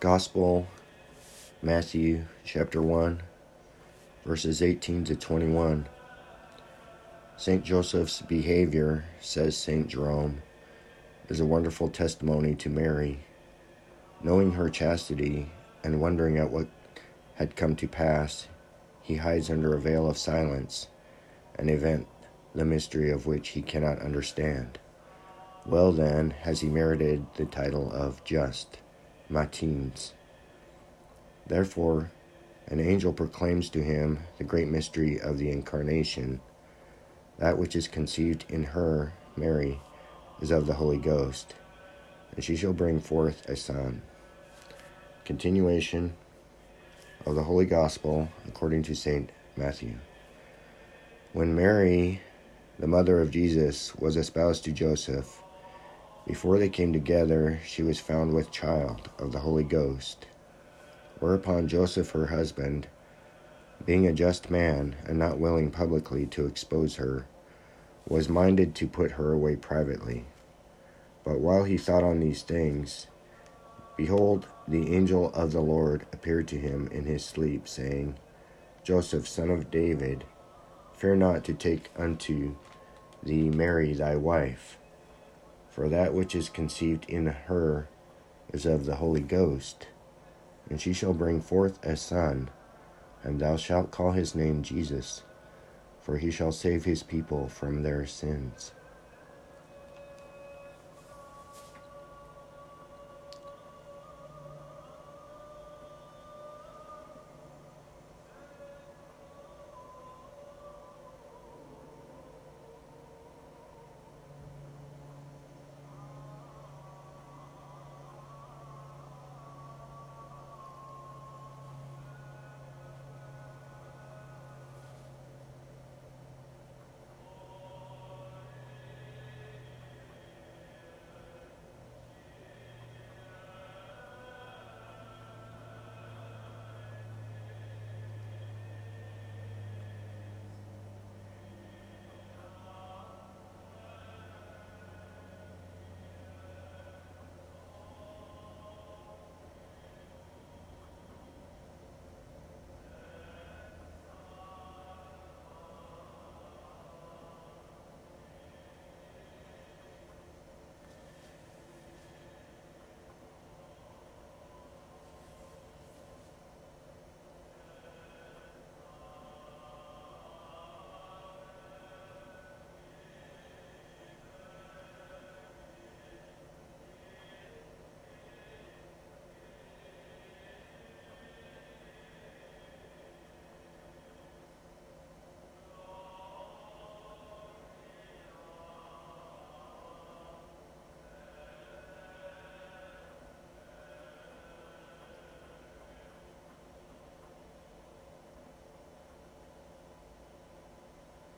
Gospel, Matthew chapter 1, verses 18 to 21. St. Joseph's behavior, says St. Jerome, is a wonderful testimony to Mary. Knowing her chastity and wondering at what had come to pass, he hides under a veil of silence an event, the mystery of which he cannot understand. Well, then, has he merited the title of just matins. Therefore, an angel proclaims to him the great mystery of the Incarnation. That which is conceived in her, Mary, is of the Holy Ghost, and she shall bring forth a son. Continuation of the Holy Gospel according to St. Matthew. When Mary, the mother of Jesus, was espoused to Joseph, before they came together, she was found with child of the Holy Ghost. Whereupon Joseph, her husband, being a just man and not willing publicly to expose her, was minded to put her away privately. But while he thought on these things, behold, the angel of the Lord appeared to him in his sleep, saying, Joseph, son of David, fear not to take unto thee Mary thy wife for that which is conceived in her is of the Holy Ghost. And she shall bring forth a son, and thou shalt call his name Jesus, for he shall save his people from their sins.